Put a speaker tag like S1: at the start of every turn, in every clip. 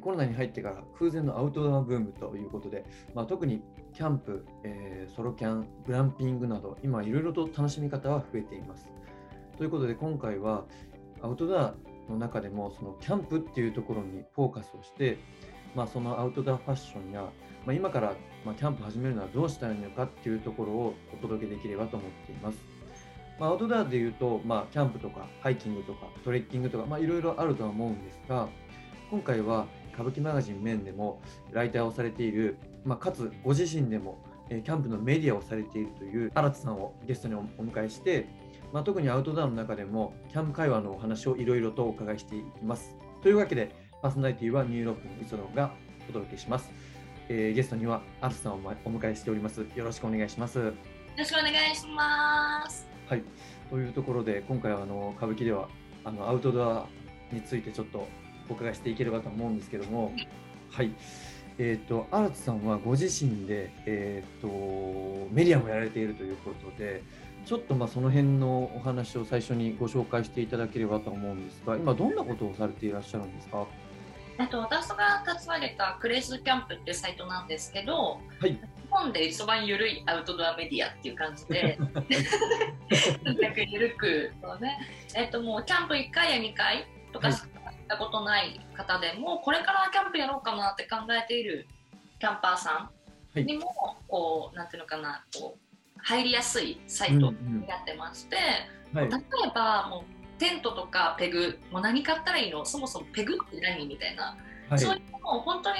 S1: コロナに入ってから空前のアウトドアブームということで、まあ、特にキャンプ、えー、ソロキャン、グランピングなど、今いろいろと楽しみ方は増えています。ということで、今回はアウトドアの中でも、そのキャンプっていうところにフォーカスをして、まあ、そのアウトドアファッションや、まあ、今からまキャンプ始めるのはどうしたらいいのかっていうところをお届けできればと思っています。まあ、アウトドアでいうと、まあ、キャンプとかハイキングとかトレッキングとか、まあ、いろいろあるとは思うんですが、今回は歌舞伎マガジン面でもライターをされている、まあ、かつご自身でもキャンプのメディアをされているという新津さんをゲストにお迎えして、まあ、特にアウトドアの中でもキャンプ会話のお話をいろいろとお伺いしていきます。というわけでパーソナリティはニューロックの磯野がお届けします。えー、ゲストには新津さんをお迎えしております。よろしくお願いします。よ
S2: ろしくお願いします。
S1: はい。というところで今回はあの歌舞伎ではあのアウトドアについてちょっとお伺いしていければと思うんですけども、はい。えっ、ー、と、新津さんはご自身で、えっ、ー、と、メディアもやられているということで、ちょっとまあその辺のお話を最初にご紹介していただければと思うんですが、今どんなことをされていらっしゃるんですか？
S2: えっと、私が立ち上げたクレイズキャンプっていうサイトなんですけど、はい、日本で一番緩いアウトドアメディアっていう感じで、とにかく緩く、ね、えっと、もうキャンプ1回や2回とかしかったことない方でもこれからキャンプやろうかなって考えているキャンパーさんにも、こうなんていうのかなこう入りやすいサイトになってまして、うんうん、例えばもうテントとかペグもう何買ったらいいの？そもそもペグって何みたいな、はい、そういうのを本当に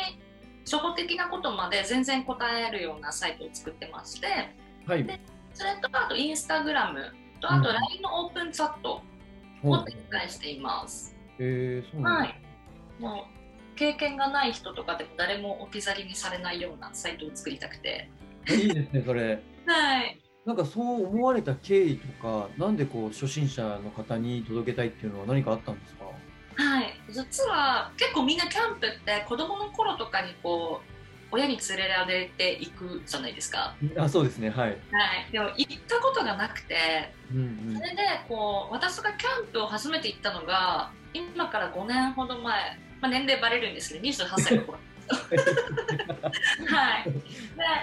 S2: 初歩的なことまで全然答えるようなサイトを作ってまして、はい、でそれとあとインスタグラムとあと LINE のオープンチャットを展開しています。
S1: えー、そうなん
S2: はい、もう経験がない人とかでも誰も置き去りにされないようなサイトを作りたくて。
S1: いいですねそれ。
S2: はい。
S1: なんかそう思われた経緯とかなんでこう初心者の方に届けたいっていうのは何かあったんですか？
S2: はい。実は結構みんなキャンプって子供の頃とかにこう親に連れられていくじゃないですか。
S1: あそうですねはい、
S2: はい、でも行ったことがなくて、うんうん、それでこう私がキャンプを初めて行ったのが今から5年ほど前、まあ、年齢バレるんですけど28歳の頃。はい、で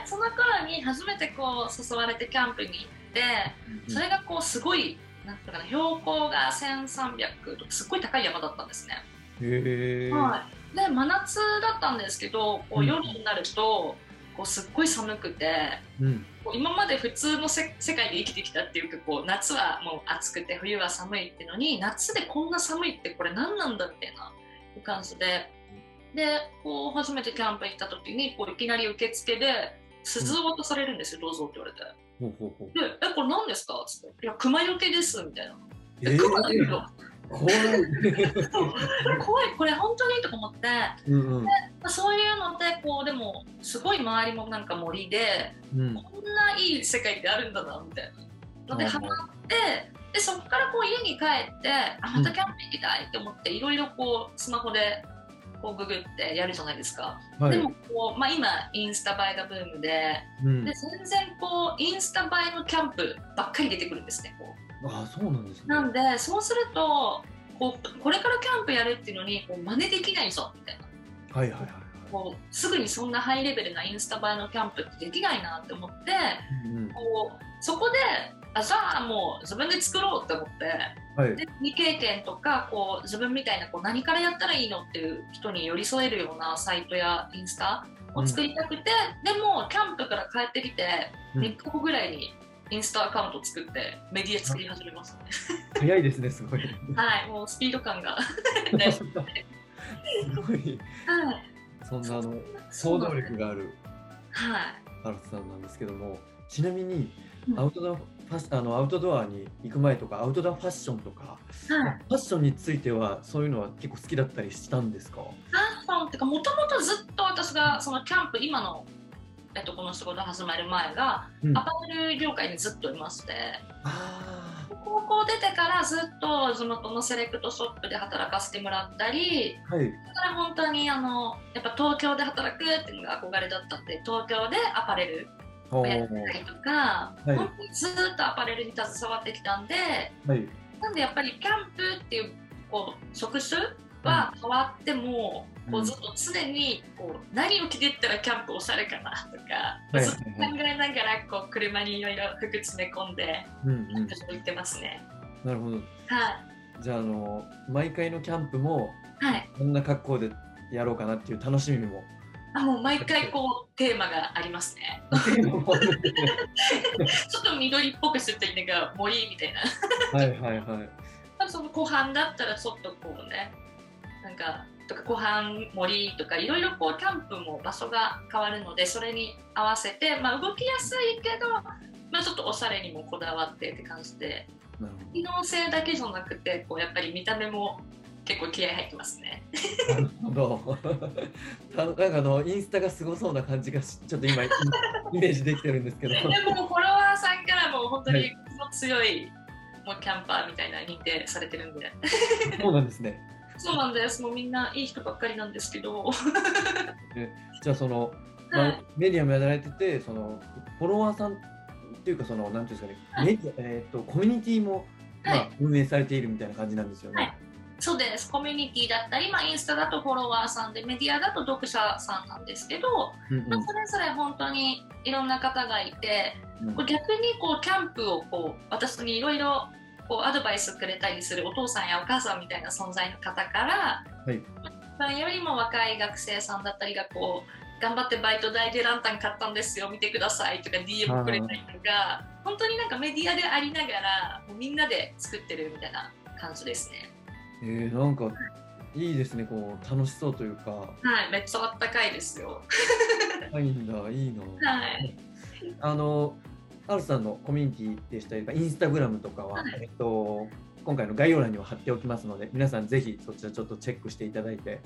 S2: その頃に初めてこう誘われてキャンプに行ってそれがこうすごいなんていうかな標高が1300とかすっごい高い山だったんですね。
S1: へ
S2: はい、で真夏だったんですけどこう夜になると、こうすっごい寒くて、うん、今まで普通の世界で生きてきたっていうかこう夏はもう暑くて冬は寒いっていうのに夏でこんな寒いってこれ何なんだみたいな感じででこう初めてキャンプ行った時にこういきなり受付で鈴を渡されるんですよ、どうぞって言われて。ほうほうほう。で「えこれ何ですか?」っつって「いや熊よけです」みたいな「え熊だけど
S1: 怖い。
S2: 怖いこれ本当にとか思って、うんうん、でそういうのでこうでもすごい周りもなんか森で、うん、こんないい世界ってあるんだなみたいな。のでハマってでそこからこう家に帰ってあまたキャンプ行きたいって思っていろいろこうスマホでこうググってやるじゃないですか、はい、でもこう、まあ、今インスタ映えがブームでうん、で全然こうインスタ映えのキャンプばっかり出てくるんですねこう
S1: あそうなんですね。
S2: なんでそうするとこうこれからキャンプやるっていうのにこう真似できないぞみたいな。
S1: はいはいはい。
S2: こうすぐにそんなハイレベルなインスタ映えのキャンプってできないなって思って、うん、こうそこであじゃあもう自分で作ろうって思って、はい、で未経験とかこう自分みたいなこう何からやったらいいのっていう人に寄り添えるようなサイトやインスタを作りたくて、うん、でもキャンプから帰ってきて3日後ぐらいにインスタアカウント作ってメディア作り始めましたね。
S1: 早いですね、すごい。
S2: はい、もうスピード感が
S1: すごい。はい。そんなあの想像力がある。
S2: はい。
S1: アルツさんなんですけども、ちなみにアウトドア、ファあのアウトドアに行く前とかアウトドアファッションとか、はい、ファッションについてはそういうのは結構好きだったりしたんですか？フ
S2: ァッションってかもともとずっと私がそのキャンプ今のえっと、この仕事始まる前が、うん、アパレル業界にずっといまして。高校出てからずっと地元のセレクトショップで働かせてもらったり、はい、だから本当にあのやっぱ東京で働くっていうのが憧れだったんで東京でアパレルをやったりとか、はい、本当にずっとアパレルに携わってきたんで、はい、なんでやっぱりキャンプっていうこう職種は変わっても、うん、こうずっと常にこう何を着ていったらキャンプおしゃれかなとか、はい、ずっと考えながらこう車にいろいろ服詰め込んで、うんうん、行ってますね。
S1: なるほど。はい。じゃああの毎回のキャンプも、
S2: はい、
S1: こんな格好でやろうかなっていう楽しみも
S2: あもう毎回こうテーマがありますね。ちょっと緑っぽくするといいのがもういいみたい
S1: な。はいはいはい。
S2: その湖畔だったらちょっとこうねなんかとか湖畔森とかいろいろこうキャンプも場所が変わるのでそれに合わせて、まあ、動きやすいけど、まあ、ちょっとおしゃれにもこだわってって感じで機能性だけじゃなくてこうやっぱり見た目も結構気合入ってますね。なるほど。
S1: なんかあのインスタがすごそうな感じがちょっと今 イメージできてるんですけど。で
S2: もフォロワーさんからも本当に強い、もうキャンパーみたいな認定されてるんで。
S1: そうなんですね。
S2: そうなんです。もうみんないい人ばっかりなんですけど。
S1: じゃあその、まあ、はい、メディアもやられててそのフォロワーさんっていうかそのなんていうんですかね、はい、メディアえっ、ー、とコミュニティも、まあ、運営されているみたいな感じなんですよね。はい
S2: そうです。コミュニティだったり、まあ、インスタだとフォロワーさんで、メディアだと読者さんなんですけど、うんうん、まあ、それぞれ本当にいろんな方がいて、うん、逆にこうキャンプをこう私にいろいろこうアドバイスくれたりするお父さんやお母さんみたいな存在の方から、はい、まあ、よりも若い学生さんだったりがこう頑張ってバイト代でランタン買ったんですよ見てくださいとか DM くれたりとか本当になんかメディアでありながらもうみんなで作ってるみたいな感じですね。
S1: えー、なんかいいですねこう楽しそうというか。は
S2: いめっちゃあったかいですよ。
S1: いいんだいいの
S2: はい。
S1: あのアルさんのコミュニティでしたりインスタグラムとかは、はい、えっと今回の概要欄には貼っておきますので皆さんぜひそちらちょっとチェックしていただいて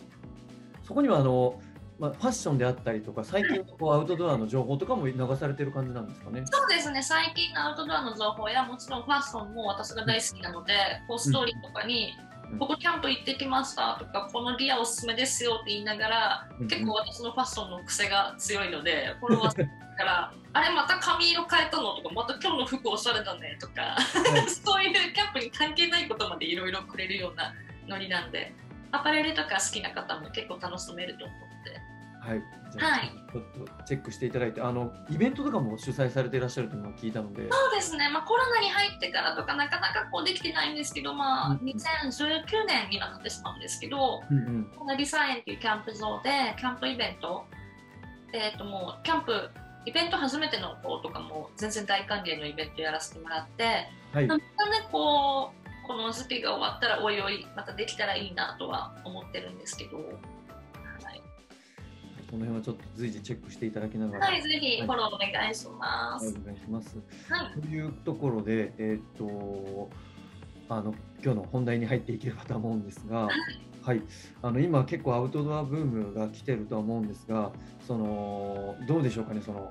S1: そこにはあのまあ、ファッションであったりとか最近こうアウトドアの情報とかも流されてる感じなんですかね？
S2: そうですね。最近のアウトドアの情報やもちろんファッションも私が大好きなので、こうストーリーとかに、ここキャンプ行ってきましたとかこのギアおすすめですよって言いながら、結構私のファッションの癖が強いのでフォロワーから あれまた髪色変えたのとかまた今日の服おしゃれだねとか、そういうキャンプに関係ないことまでいろいろくれるようなノリなんでアパレルとか好きな方も結構楽しめると思って。
S1: はい、はい、ちょっとチェックしていただいて、あのイベントとかも主催されていらっしゃるというのを聞いたので、
S2: そうですね、まあ、コロナに入ってからとか、なかなかこうできてないんですけど、まあ、2019年になってしまうんですけど、うんうん、このリサインというキャンプ場で、キャンプイベント、えー、ともうキャンプ、イベント初めての子とかも全然大歓迎のイベントやらせてもらって、はい、またね、こう、この時期が終わったら、おいおい、またできたらいいなとは思ってるんですけど。
S1: この辺はちょっと随時チェックしていただきながら。
S2: はい、ぜひフォローお願いします。はい、
S1: お願いします。はい、というところで、えっ、と、あの今日の本題に入っていければと思うんですが、はい、あの今結構アウトドアブームが来てるとは思うんですが、そのどうでしょうかね、その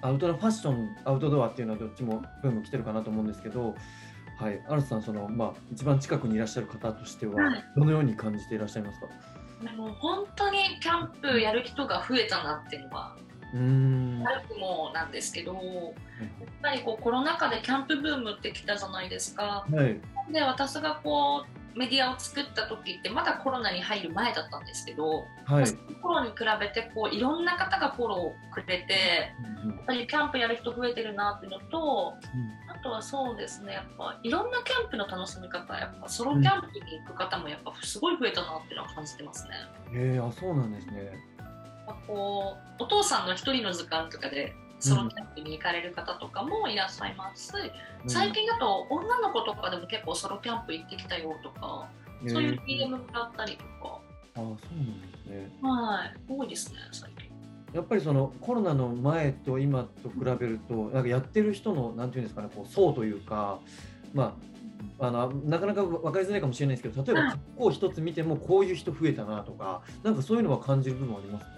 S1: アウトドアファッション、アウトドアっていうのはどっちもブーム来てるかなと思うんですけど、はい、アルさんそのまあ一番近くにいらっしゃる方としてはどのように感じていらっしゃいますか？
S2: でも本当にキャンプやる人が増えたなっていうのは悪くもなんですけど、やっぱりこうコロナ禍でキャンプブームってきたじゃないですか。はい、で私がこうメディアを作った時ってまだコロナに入る前だったんですけど、はい、その頃に比べてこういろんな方がフォローくれて、やっぱりキャンプやる人増えてるなっていうのと、とはそうですねやっぱいろんなキャンプの楽しみ方やっぱソロキャンプに行く方もやっぱすごい増えたなっていうのは感じてますね。
S1: へ、えー、あそうなんですね。
S2: こうお父さんの一人の時間とかでソロキャンプに行かれる方とかもいらっしゃいますし、うん、最近だと女の子とかでも結構ソロキャンプ行ってきたよとか、えー、そういう DM もらったりとか。
S1: あそうなんですね。
S2: はい、多いですね最近。
S1: やっぱりそのコロナの前と今と比べるとなんかやってる人のなんていうんですかねこう層というかまああのなかなか分かりづらいかもしれないですけど例えば格好一つ見てもこういう人増えたなとかなんかそういうのは感じる部分ありますか？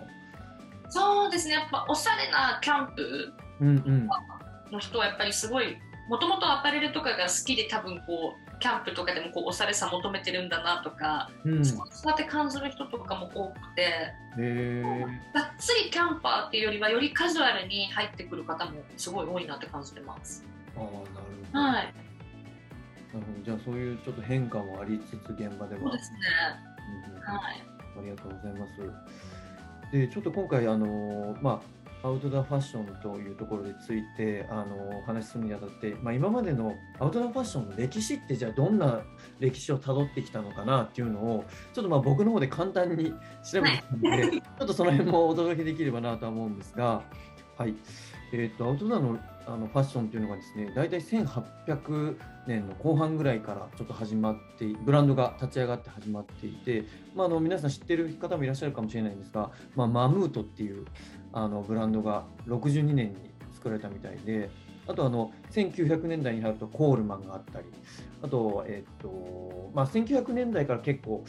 S2: そうですね。やっぱおしゃれなキャンプの人はやっぱりすごいもともとアパレルとかが好きで多分こうキャンプとかでもこうおしゃれさ求めてるんだなとか、うん、そうやって感じる人とかも多くて。がっつりキャンパーっていうよりはよりカジュアルに入ってくる方もすごい多いなって感じてます。
S1: あなるほど、
S2: はい、
S1: なるほど。じゃあそういうちょっと変化もありつつ現場では。
S2: そうですね。はい、
S1: ありがとうございます。でちょっと今回あのまあアウトドアファッションというところについてあのお話しするにあたって、まあ、今までのアウトドアファッションの歴史ってじゃあどんな歴史をたどってきたのかなっていうのをちょっとまあ僕の方で簡単に調べてきたので、はい、ちょっとその辺もお届けできればなとは思うんですが、はいえーと、アウトドアのあのファッションというのがですね大体1800年の後半ぐらいからちょっと始まってブランドが立ち上がって始まっていて、まあ、あの皆さん知ってる方もいらっしゃるかもしれないんですが、まあ、マムートっていうあのブランドが62年に作られたみたいであとあの1900年代に入るとコールマンがあったりあと,、えーとまあ、1900年代から結構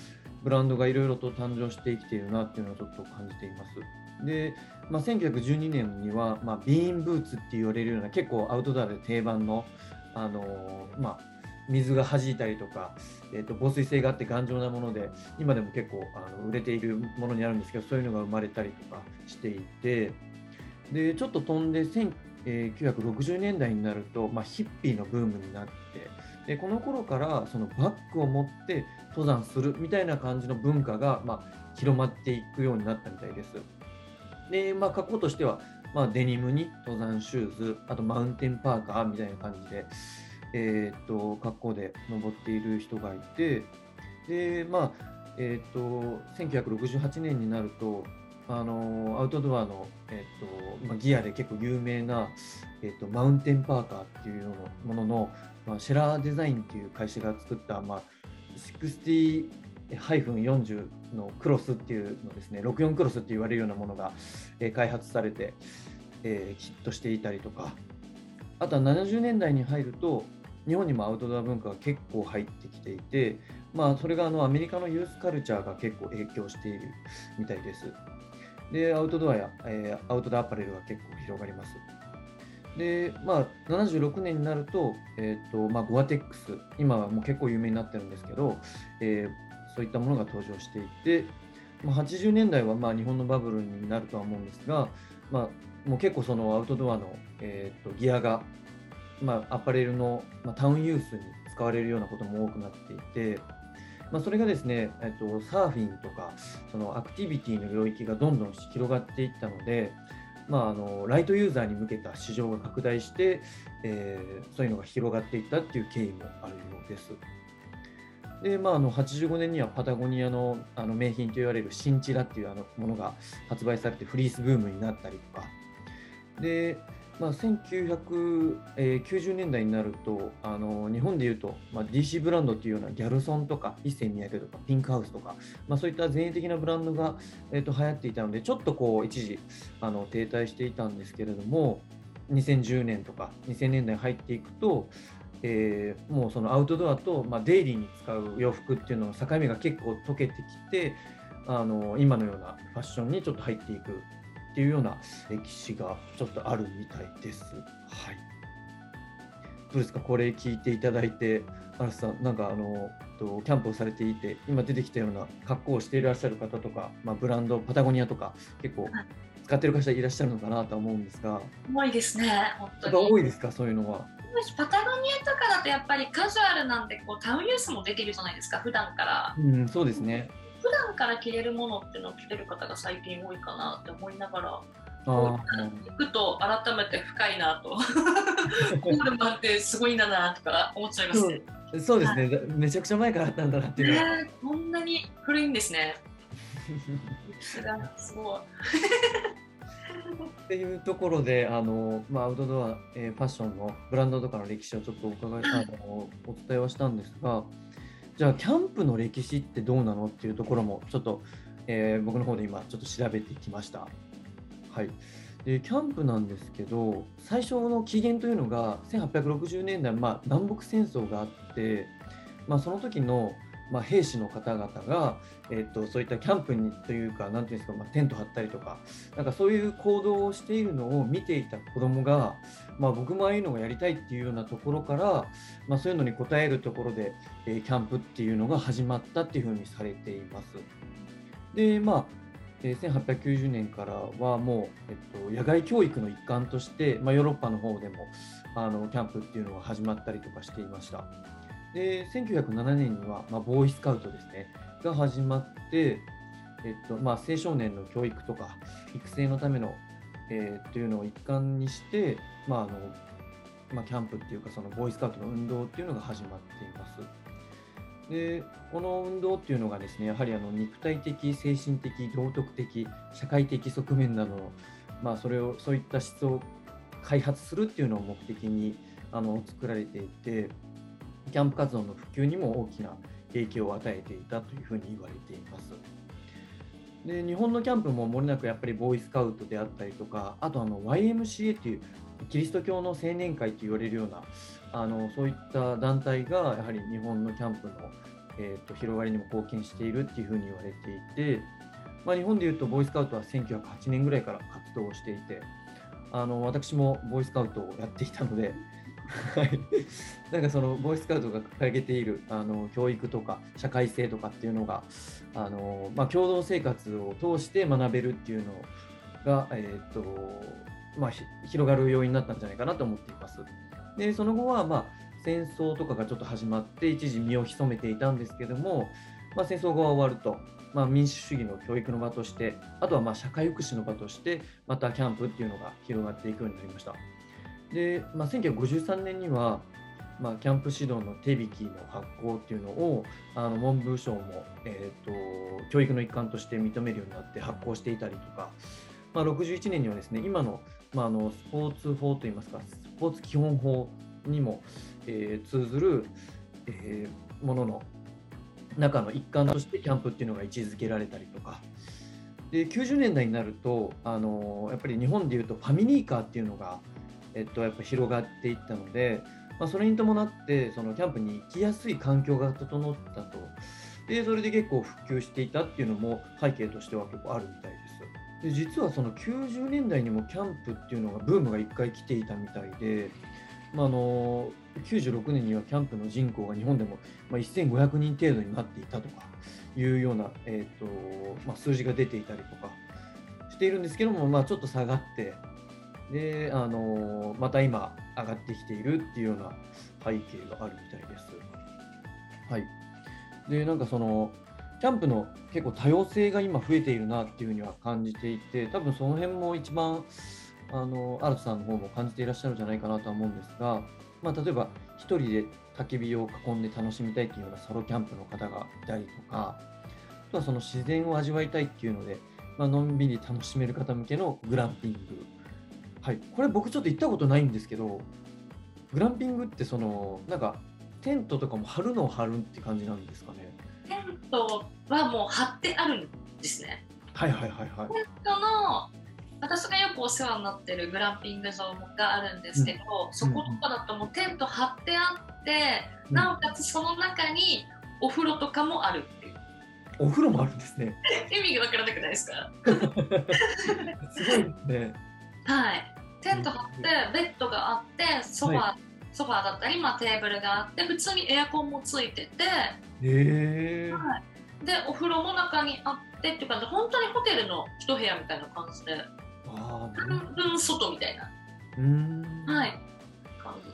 S1: ブランドがいろいろと誕生してきているなっていうのをちょっと感じています。でまあ、1912年には、まあ、ビーンブーツって言われるような結構アウトドアで定番の、あのまあ、水が弾いたりとか、えーと、防水性があって頑丈なもので今でも結構あの売れているものにあるんですけどそういうのが生まれたりとかしていてでちょっと飛んで1960年代になると、まあ、ヒッピーのブームになってでこの頃からそのバッグを持って登山するみたいな感じの文化が、まあ、広まっていくようになったみたいです。で、まあ、格好としては、まあ、デニムに登山シューズ、あとマウンテンパーカーみたいな感じで、えー、っと格好で登っている人がいて、で、まあ、えー、っと、1968年になると、あのアウトドアの、えーとまあ、ギアで結構有名な、えーと、マウンテンパーカーっていうものの、まあ、シェラーデザインっていう会社が作った、まあ、60ハイフン40のクロスっていうのですね、64クロスって言われるようなものが、開発されて、えー、ヒットしていたりとか、あとは70年代に入ると、日本にもアウトドア文化が結構入ってきていて、まあ、それがあのアメリカのユースカルチャーが結構影響しているみたいです。で、アウトドアや、えー、アウトドアアパレルが結構広がります。で、まあ、76年になると、えーとまあ、ゴアテックス、今はもう結構有名になってるんですけど、えそういったものが登場していて、まあ、80年代はまあ日本のバブルになるとは思うんですが、まあ、もう結構そのアウトドアの、えー、とギアが、まあ、アパレルの、まあ、タウンユースに使われるようなことも多くなっていて、まあ、それがですね、えっと、サーフィンとかそのアクティビティの領域がどんどん広がっていったので、まあ、あのライトユーザーに向けた市場が拡大して、えー、そういうのが広がっていったっていう経緯もあるようです。で、まあ、あの85年にはパタゴニアのあの名品と言われるシンチラっていうあのものが発売されてフリースブームになったりとか。で、まあ、1990年代になるとあの日本でいうと、まあ、DC ブランドっていうようなギャルソンとか一世三宅とかピンクハウスとか、まあ、そういった前衛的なブランドが、えー、と流行っていたのでちょっとこう一時あの停滞していたんですけれども2010年とか2000年代に入っていくとえー、もうそのアウトドアと、まあ、デイリーに使う洋服っていうのの境目が結構溶けてきてあの今のようなファッションにちょっと入っていくっていうような歴史がちょっとあるみたいです。はい、どうですか？これ聞いていただいて嵐さんなんかあのとキャンプをされていて今出てきたような格好をしていらっしゃる方とか、まあ、ブランドパタゴニアとか結構使ってる方いらっしゃるのかなと思うんですが。
S2: 多いですね本当に。
S1: 多いですか？そういうのは
S2: パタゴニアとかだとやっぱりカジュアルなんでこうタウンユースもできるじゃないですか普段から、
S1: うん、そうですね。
S2: 普段から着れるものっていうのを着てる方が最近多いかなって思いながらあ行くと改めて深いなと。コールマンってすごいんだなとか思っちゃいますね。
S1: そうですね、めちゃくちゃ前からあったんだなっていうのは、
S2: ね、こんなに古いんですね。すごい
S1: っていうところであの、まあ、アウトドア、えー、ファッションのブランドとかの歴史をちょっとお伺いあのお伝えはしたんですがじゃあキャンプの歴史ってどうなのっていうところもちょっと、えー、僕の方で今ちょっと調べてきました。はいでキャンプなんですけど最初の起源というのが1860年代、まあ、南北戦争があって、まあ、その時のまあ、兵士の方々が、えーと、そういったキャンプにというか、なんていうんですか、まあ、テント張ったりとか、なんかそういう行動をしているのを見ていた子どもが、まあ、僕もああいうのをやりたいっていうようなところから、まあ、そういうのに応えるところで、えー、キャンプっていうのが始まったっていうふうにされています。で、まあ1890年からはもう、えっと、野外教育の一環として、まあ、ヨーロッパの方でもあのキャンプっていうのが始まったりとかしていました。で1907年には、まあ、ボーイスカウトですねが始まって、えっとまあ、青少年の教育とか育成のための、えー、というのを一環にして、まああのまあ、キャンプっていうかそのボーイスカウトの運動っていうのが始まっています。でこの運動っていうのがですねやはりあの肉体的精神的道徳的社会的側面などの、まあ、それをそういった質を開発するっていうのを目的にあの作られていてキャンプ活動の普及にも大きな影響を与えていたというふうに言われています。で日本のキャンプももれなくやっぱりボーイスカウトであったりとかあとあの YMCA というキリスト教の青年会と言われるようなあのそういった団体がやはり日本のキャンプの、えーと、広がりにも貢献しているっていうふうに言われていて、まあ、日本でいうとボーイスカウトは1908年ぐらいから活動をしていてあの私もボーイスカウトをやっていたのではい、なんかそのボーイスカウトが掲げているあの教育とか社会性とかっていうのがあの、まあ、共同生活を通して学べるっていうのが、えーとまあ、広がる要因になったんじゃないかなと思っています。でその後は、まあ、戦争とかがちょっと始まって一時身を潜めていたんですけども、まあ、戦争が終わると、まあ、民主主義の教育の場としてあとはまあ社会福祉の場としてまたキャンプっていうのが広がっていくようになりました。で、まあ、1953年には、まあ、キャンプ指導の手引きの発行っていうのをあの文部省も、えーと、教育の一環として認めるようになって発行していたりとか、まあ、61年にはですね今の,、まあ、あのスポーツ法といいますかスポーツ基本法にも、えー、通ずる、えー、ものの中の一環としてキャンプっていうのが位置づけられたりとか。で90年代になるとあのやっぱり日本でいうとファミリーカーっていうのがえっと、やっぱ広がっていったので、まあ、それに伴ってそのキャンプに行きやすい環境が整ったと。でそれで結構普及していたっていうのも背景としては結構あるみたいです。で実はその90年代にもキャンプっていうのがブームが1回来ていたみたいで、まあ、あの96年にはキャンプの人口が日本でも1500人程度になっていたとかいうような、えーとまあ、数字が出ていたりとかしているんですけども、まあ、ちょっと下がってで、あのまた今上がってきているっていうような背景があるみたいです。はい。で、なんかその、キャンプの結構多様性が今増えているなっていうふうには感じていて、多分その辺も一番、あの、アルトさんの方も感じていらっしゃるんじゃないかなとは思うんですが、まあ、例えば1人で焚き火を囲んで楽しみたいっていうようなソロキャンプの方がいたりとか、あとはその自然を味わいたいっていうので、まあのんびり楽しめる方向けのグランピングはい、これ僕ちょっと行ったことないんですけど、グランピングってそのなんかテントとかも張るのを張るって感じなんですかね？
S2: テントはもう張ってあるんですね。
S1: はいはいはいはい。テン
S2: トの私がよくお世話になってるグランピング場があるんですけど、うん、そことかだともうテント張ってあって、うん、なおかつその中にお風呂とかもあるっていう。
S1: お風呂もあるんですね。
S2: 意味がわからなくないですか？
S1: すごいですね。
S2: はい。テント張ってベッドがあってソファー、はい、ソファーだった。り、まあ、テーブルがあって普通にエアコンもついてて、
S1: えー。
S2: はい、でお風呂も中にあってっていう感じ。で本当にホテルの一部屋みたいな感じで。
S1: あ
S2: 半分外みたいな。
S1: うん。
S2: はい。感じ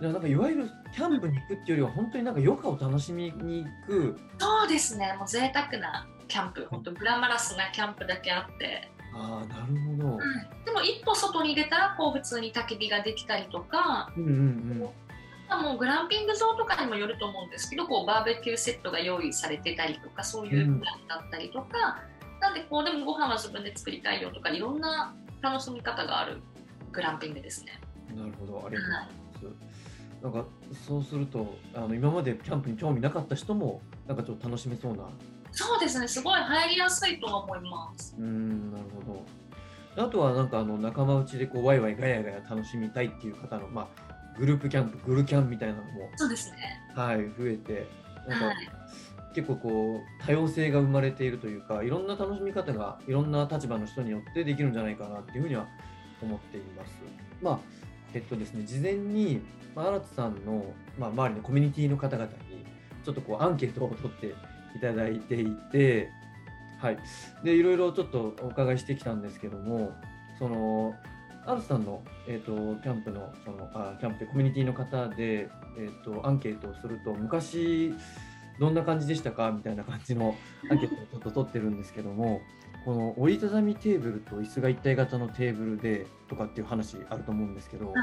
S1: で。いなんかいわゆるキャンプに行くっていうよりは本当になんか余暇を楽しみに行く。
S2: そうですね。もう贅沢なキャンプ。本当グラマラスなキャンプだけあって
S1: あなるほど、うん、
S2: でも一歩外に出たらこう普通に焚き火ができたりとか、
S1: うんうんうん
S2: もうグランピング場とかにもよると思うんですけどこうバーベキューセットが用意されてたりとかそういうプランだったりとか、うん、なんでこうでもご飯は自分で作りたいよとかいろんな楽しみ方があるグランピングですね。
S1: なるほどありがとうございます。はいなんかそうするとあの今までキャンプに興味なかった人もなんかちょっと楽しめそうな
S2: そうですね、すごい入りやすいと思います。
S1: うんなるほど。あとはなんかあの仲間内でこうワイワイガヤガヤ楽しみたいっていう方の、まあ、グループキャンプ、グルキャンみたいなのも、
S2: そうですね。
S1: はい、増えて、なんか、はい、結構こう多様性が生まれているというか、いろんな楽しみ方がいろんな立場の人によってできるんじゃないかなっていうふうには思っています。まあえっとですね、事前に、まあ、新津さんの、まあ、周りのコミュニティの方々にちょっとこうアンケートを取っていただいていて、はい、でいろいろちょっとお伺いしてきたんですけどもそのアルさんの、えーと、キャンプのそのあキャンプでコミュニティの方で、えーと、アンケートをすると昔どんな感じでしたか？みたいな感じのアンケートをちょっと取ってるんですけどもこの折りたたみテーブルと椅子が一体型のテーブルでとかっていう話あると思うんですけど、はい、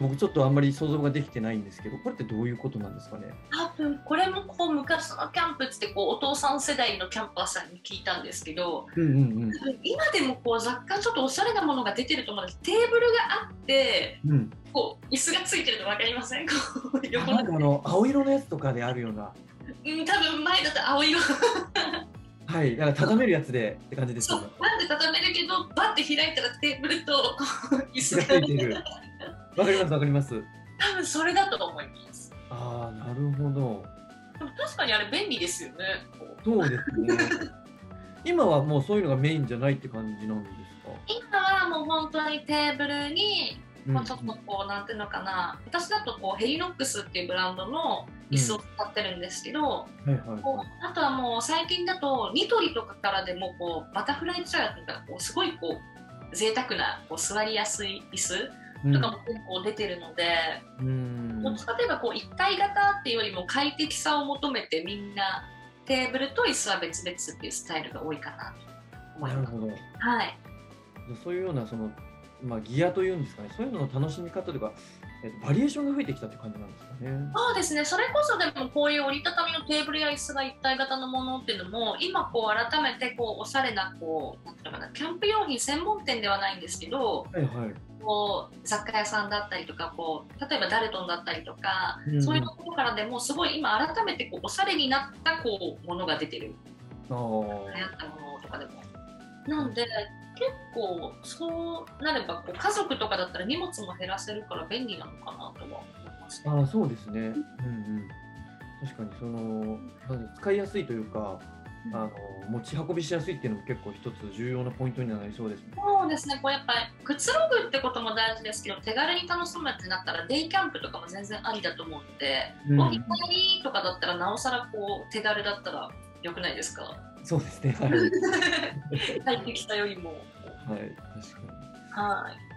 S1: 僕ちょっとあんまり想像ができてないんですけどこれってどういうことなんですかね？
S2: 多分これもこう昔のキャンプってこうお父さん世代のキャンパーさんに聞いたんですけど、うんうんうん、今でもこう若干ちょっとおしゃれなものが出てると思うんです。テーブルがあって、うん、こう椅子がついてるの分かりません？
S1: 横なんかあの青色のやつとかであるような。
S2: うん、多分前だと青色
S1: はい、だから畳めるやつでって感じです
S2: よね。なんで畳めるけど、バッて開いたらテーブルと
S1: 椅子がついてる。わかります、わかります。
S2: 多分それだと思います。
S1: ああ、なるほど。
S2: でも確かにあれ便利ですよね。
S1: そうですね。今はもうそういうのがメインじゃないって感じなんですか？
S2: 今はもう本当にテーブルにまあ、ちょっとこうなんていうのかな。私だとこうヘリノックスっていうブランドの椅子を使ってるんですけど、あとはもう最近だとニトリとかからでもこうバタフライチェアとかこうすごいこう贅沢なこう座りやすい椅子とかも結構出てるので、うん、どっちかといえばこう一体型っていうよりも快適さを求めてみんなテーブルと椅子は別々っていうスタイルが多いかなと思います。はい、
S1: そういうようなそのまあ、ギアというんですかね、そういうのの楽しみ方とか、えー、とバリエーションが増えてきたって感じなんですかね。
S2: そうですね、それこそでもこういう折りたたみのテーブルや椅子が一体型のものっていうのも、今こう改めてこうおしゃれなこうなんていうのかな、キャンプ用品専門店ではないんですけど、はいはい、こう雑貨屋さんだったりとかこう例えばダルトンだったりとか、うん、そういうところからでもすごい今改めてこうおしゃれになったこうものが出てる。流行ったものとかでも。なんで結構そうなればこう家族とかだったら荷物も減らせるから便利なのかなとは思います、
S1: あそうですね、うんうん、確かにその使いやすいというかあの持ち運びしやすいっていうのも結構一つ重要なポイントになりそうですね。
S2: そうですね。こうやっぱりくつろぐってことも大事ですけど、手軽に楽しむってなったらデイキャンプとかも全然ありだと思うので、うん、お日帰りとかだったらなおさらこう手軽だったら良くないですか？
S1: そうですね。はい。
S2: 快適さよりも。
S1: はい、確かに。はい。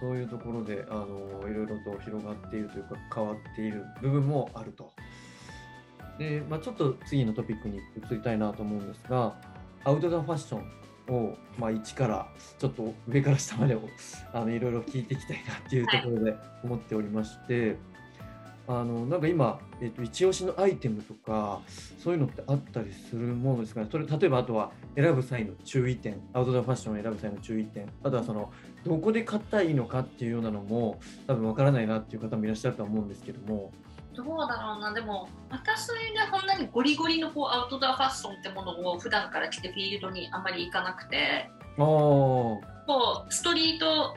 S1: そういうところであのいろいろと広がっているというか変わっている部分もあると。で、まあ、ちょっと次のトピックに移りたいなと思うんですが、アウトドアファッションを、まあ、一からちょっと上から下までをあのいろいろ聞いていきたいなっていうところで思っておりまして、はいあのなんか今、えーと、一押しのアイテムとかそういうのってあったりするものですかね？それ例えばあとは選ぶ際の注意点アウトドアファッションを選ぶ際の注意点あとはそのどこで買ったらいいのかっていうようなのも多分わからないなっていう方もいらっしゃると思うんですけども。
S2: どうだろうな？でも私がこんなにゴリゴリのこうアウトドアファッションってものを普段から着てフィールドにあまり行かなくて。こうストリート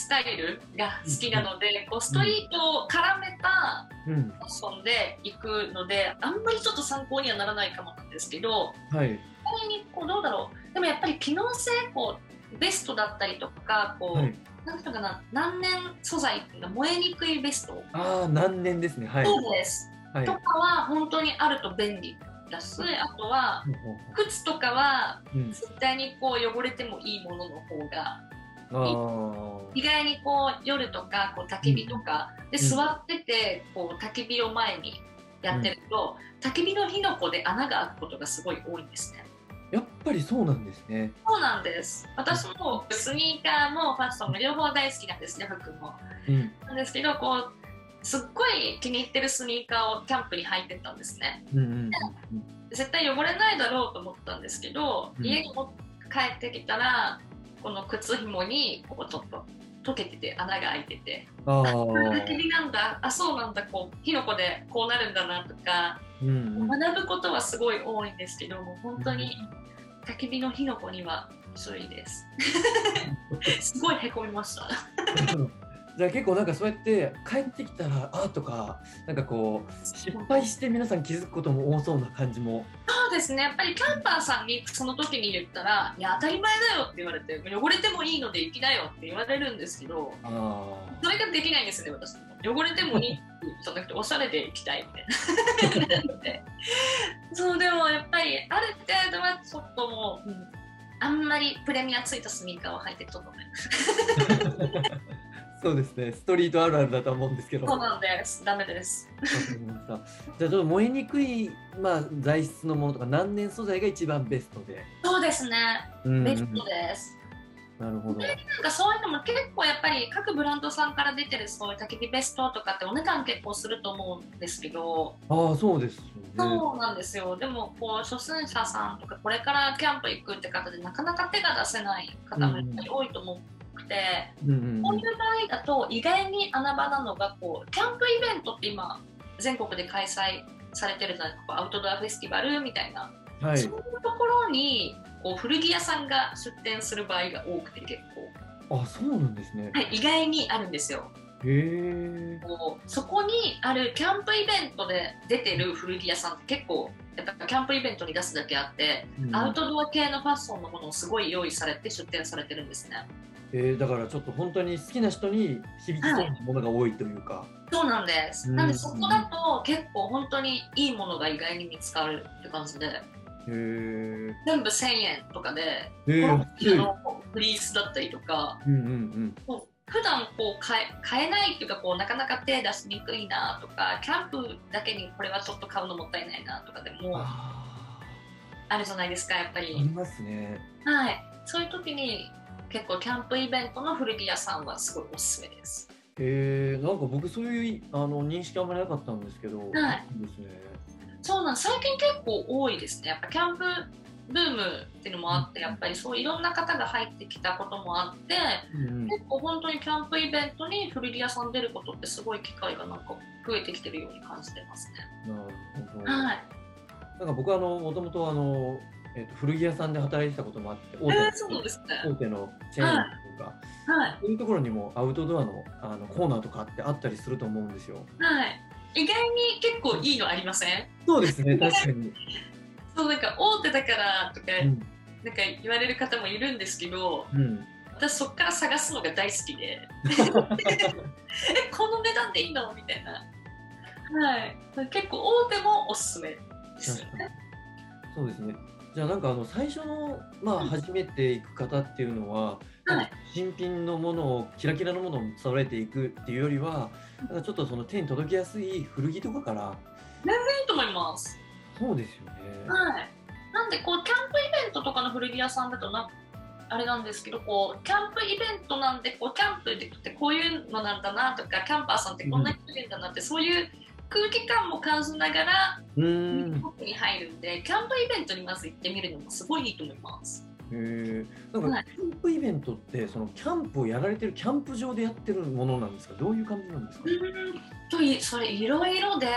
S2: スタイルが好きなので、こうストリートを絡めたファッションで行くので、あんまりちょっと参考にはならないかもなんですけど、はい、にこうどうだろう。でもやっぱり機能性こうベストだったりとかこう、はい、なんていうかな難燃素材っていうの燃えにくいベスト。
S1: ああ難燃ですね。はい。
S2: そうです、はい、とかは本当にあると便利だし、あとは靴とかは絶対にこう汚れてもいいものの方が意外にこう夜とかこう焚き火とか、で座っててこう焚き火を前にやってると、焚き火の火の粉で穴が開くことがすごい多いんですね。
S1: やっぱりそうなんですね。
S2: そうなんです。私もスニーカーもファッションも両方大好きなんですね、服も。うん、なんですけど、こう、すっごい気に入ってるスニーカーをキャンプに履いてたんですね。うんうん、絶対汚れないだろうと思ったんですけど、うん、家に帰ってきたら、この靴紐にこうちょっと溶けてて穴が開いてて。ああこれなんだ。あそうなんだ。こう火の粉でこうなるんだなとか、うん、学ぶことはすごい多いんですけども本当に焚き火の火の粉には注意です。すごいへこみました
S1: じゃあ結構なんかそうやって帰ってきたらあとかなんかこう失敗して皆さん気づくことも多そうな感じも。
S2: そうですね。やっぱりキャンパーさんにその時に言ったら「いや当たり前だよ」って言われて「汚れてもいいので行きなよ」って言われるんですけどそれができないんですね私汚れてもいいじゃなくておしゃれで行きたいみたいな。そうでもやっぱりある程度はちょっともう、うん。あんまりプレミアついたスニーカーを履いてると思います。
S1: そうですね、ストリートあるあるだと思うんですけど。
S2: そうなんです、ダメです。
S1: じゃあちょっと燃えにくい、まあ、材質のものとか難燃素材が一番ベストで。
S2: そうですね、ベストです。
S1: なるほど。なん
S2: かそういうのも結構やっぱり各ブランドさんから出てるそういう焚き火ベストとかってお値段結構すると思うんですけど。
S1: ああそうです、ね、
S2: そうなんですよ。でもこう初心者さんとかこれからキャンプ行くって方でなかなか手が出せない方もやっぱり多いと思って、うんうん、こういう場合だと意外に穴場なのがこうキャンプイベントって今全国で開催されてるじゃないですかアウトドアフェスティバルみたいな、はい、そういうところにこう古着屋さんが出店する場合が多くて結
S1: 構。あそうなんですね、
S2: はい、意外にあるんですよ。
S1: へえ
S2: そこにあるキャンプイベントで出てる古着屋さんって結構やっぱキャンプイベントに出すだけあって、うん、アウトドア系のファッションのものをすごい用意されて出店されてるんですね。
S1: えー、だからちょっと本当に好きな人に響きそうなものが多いというか、は
S2: い、そうなんです、うん、なんでそこだと結構本当にいいものが意外に見つかるって感じで。全部1000円とかで、えー、のフリースだったりとか、うんうんうん、普段こう買え買えないっていうかこうなかなか手出しにくいなとかキャンプだけにこれはちょっと買うのもったいないなとかでもあるじゃないですかやっぱり。
S1: ありますね。
S2: はい。そういう時に結構キャンプイベントの古着屋さんはすごいおすすめです。
S1: えー、なんか僕そういうあの認識あんまりなかったんですけど、
S2: はい、いいですね。そうなん最近結構多いですね。やっぱキャンプブームっていうのもあってやっぱりそういろんな方が入ってきたこともあって、うん、結構本当にキャンプイベントに古着屋さん出ることってすごい機会がなんか増えてきてるように感じてますね。なるほど、はい、
S1: なんか僕はあのもともとあのえー、と古着屋さんで働いてたこともあって大手,、えーね、大手のチェーンとか、はい、そういうところにもアウトドアのあのコーナーとかってあったりすると思うんですよ。
S2: はい。意外に結構いいのありません？
S1: そうですね 確かに。
S2: そうなんか大手だからとか、うん、なんか言われる方もいるんですけど、うん、私そこから探すのが大好きで。えこの値段でいいの？みたいな。はい。結構大手もおすすめですよね。
S1: そうですねじゃあなんかあの最初のまあ初めて行く方っていうのは、はい、新品のものをキラキラのものを揃えていくっていうよりはなんかちょっとその手に届きやすい古着とかから。
S2: 全然いいと思います。
S1: そうですよね。
S2: はい。なんでこうキャンプイベントとかの古着屋さんだとなあれなんですけどこうキャンプイベントなんでこうキャンプってこういうのなんだなとかキャンパーさんってこんな人いるんだなって、うん、そういう空気感も感じながら奥に入るんでキャンプイベントにまず行ってみるのもすごいいいと思います。
S1: へなんかキャンプイベントってそのキャンプをやられてるキャンプ場でやってるものなんですか？どういう感じなんですか？
S2: とそれいろいろで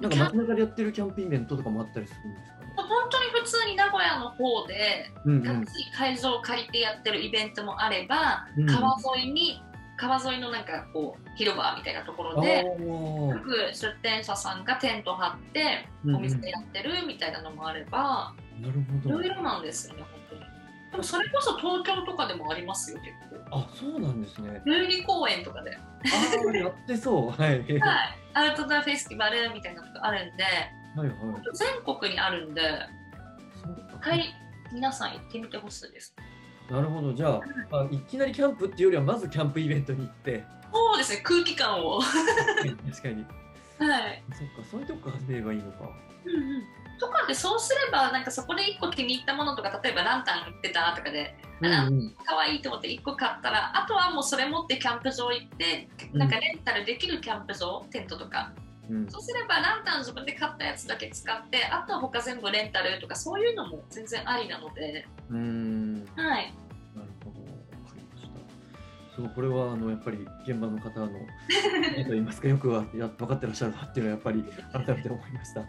S1: なんか街中でやってるキャンプイベントとかもあったりするんですか？ね
S2: 本当に普通に名古屋の方で、うんうん、会場を借りてやってるイベントもあれば、うん、川沿いに川沿いのなんかこう広場みたいなところで各出店者さんがテント張ってお店でやってるみたいなのもあれば、
S1: なるほど。
S2: いろいろなんですよね本当に。でもそれこそ東京とかでもありますよ結構。
S1: あそうなんですね。
S2: 代々木公園とかで。あ
S1: あやってそう。はい、はい、
S2: アウトドアフェスティバルみたいなのがあるんで、はいはい、全国にあるんではい皆さん行ってみてほしいです
S1: なるほど。じゃあ、まあ、いきなりキャンプっていうよりはまずキャンプイベントに行って。
S2: そうですね空気感を。確
S1: かに
S2: はい。
S1: そっかそういうとこから始めればいいのか。
S2: うんうん。とかでそうすればなんかそこで1個気に入ったものとか例えばランタン売ってたとかでうんうん、いいと思って1個買ったらあとはもうそれ持ってキャンプ場行ってなんかレンタルできるキャンプ場、テントとか、うん、そうすればランタン自分で買ったやつだけ使ってあとは他全部レンタルとかそういうのも全然ありなので。
S1: うん。
S2: はい
S1: そうこれはあのやっぱり現場の方の と言いますかよくはや分かってらっしゃるなっていうのはやっぱり改めて思いました。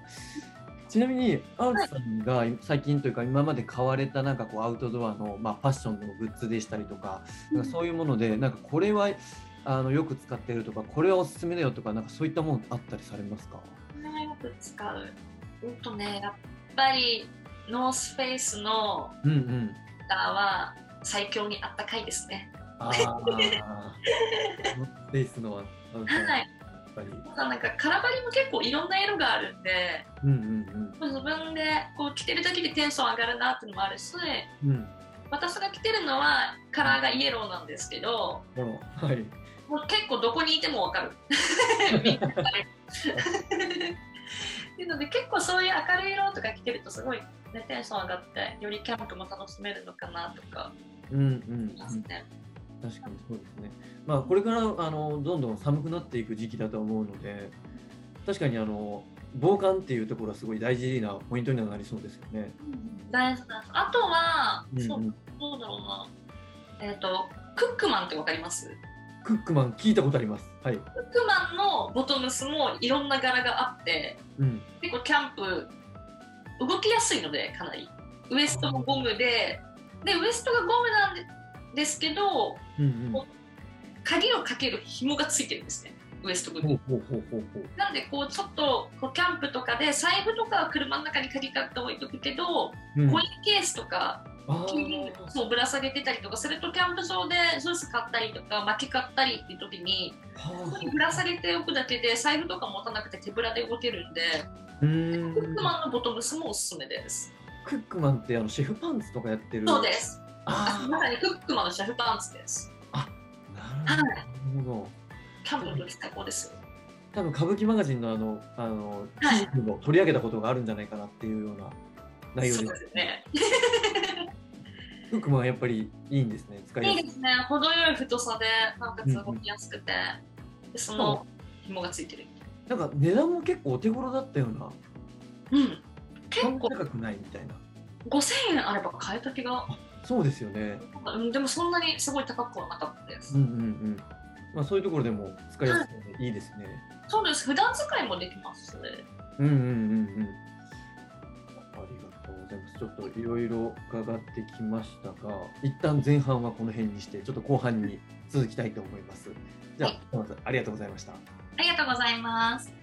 S1: ちなみにアウトさんが最近というか今まで買われたなんかこうアウトドアのまあファッションのグッズでしたりとかなんかそういうものでなんかこれはあのよく使ってるとかこれはおすすめだよとかなんかそういったものあったりされますか？こ
S2: れはよく使う。うんとねやっぱりノースフェイスのうんうん。は最強にあったかいですね。ああ、
S1: ベースのは。はい。
S2: なんかカラバリも結構いろんな色があるんで、うんうんうん、自分でこう着てるだけでテンション上がるなっていうのもあるし、うん、私が着てるのはカラーがイエローなんですけど、
S1: はい、
S2: もう結構どこにいてもわかる。っていうので結構そういう明るい色とか着てるとすごい、ね、テンション上がってよりキャンプも楽しめるのかなとか。
S1: うんうん、うん、確かにそうですね。まあこれからあのどんどん寒くなっていく時期だと思うので確かにあの防寒っていうところはすごい大事なポイントにはなりそうですよね。
S2: 大事だあとは、うんうん、そうどうだろうなえっ、ー、とクックマンってわかります？
S1: クックマン聞いたことあります。はい。クッ
S2: クマンのボトムスもいろんな柄があって、うん、結構キャンプ動きやすいのでかなりウエストもゴムででウエストがゴムなんですけど、うんうん、鍵をかける紐がついてるんですね。ウエスト部分。なんでこうちょっとこうキャンプとかで財布とかは車の中に鍵かって置いとくけど、うん、コインケースとかそうぶら下げてたりとかするとキャンプ場でジュース買ったりとか薪買ったりっていう時にここにぶら下げておくだけで財布とか持たなくて手ぶらで動けるんでクックマンのボトムスもおすすめです。
S1: クックマンってあのシェフパンツとかやってる。
S2: そうですあまさにクックマンのシェフパンツです
S1: あなるほど、はい、
S2: キャンプの時最高ですよ
S1: 多分歌舞伎マガジンのあのあの記事も取り上げたことがあるんじゃないかなっていうような内容です。そうですね。フックもやっぱりいいんですね。
S2: 使いいいですね。程よい太さで、なおかつ動きやすくて、うんうん、その紐がついてる。
S1: なんか値段も結構お手頃だったような。
S2: うん。結構
S1: 高くないみたいな。
S2: 五千円あれば買えた気が。
S1: そうですよね。
S2: でもそんなにすごい高くはなかったです。
S1: うんうんうん。まあそういうところでも使いやすくていいですね。
S2: そうです。普段使いもできますね。
S1: うんうんうんうん。ざいます。ちょっといろいろ伺ってきましたが、一旦前半はこの辺にして、ちょっと後半に続きたいと思います。じゃあ、はい、ありがとうございました。
S2: ありがとうございます。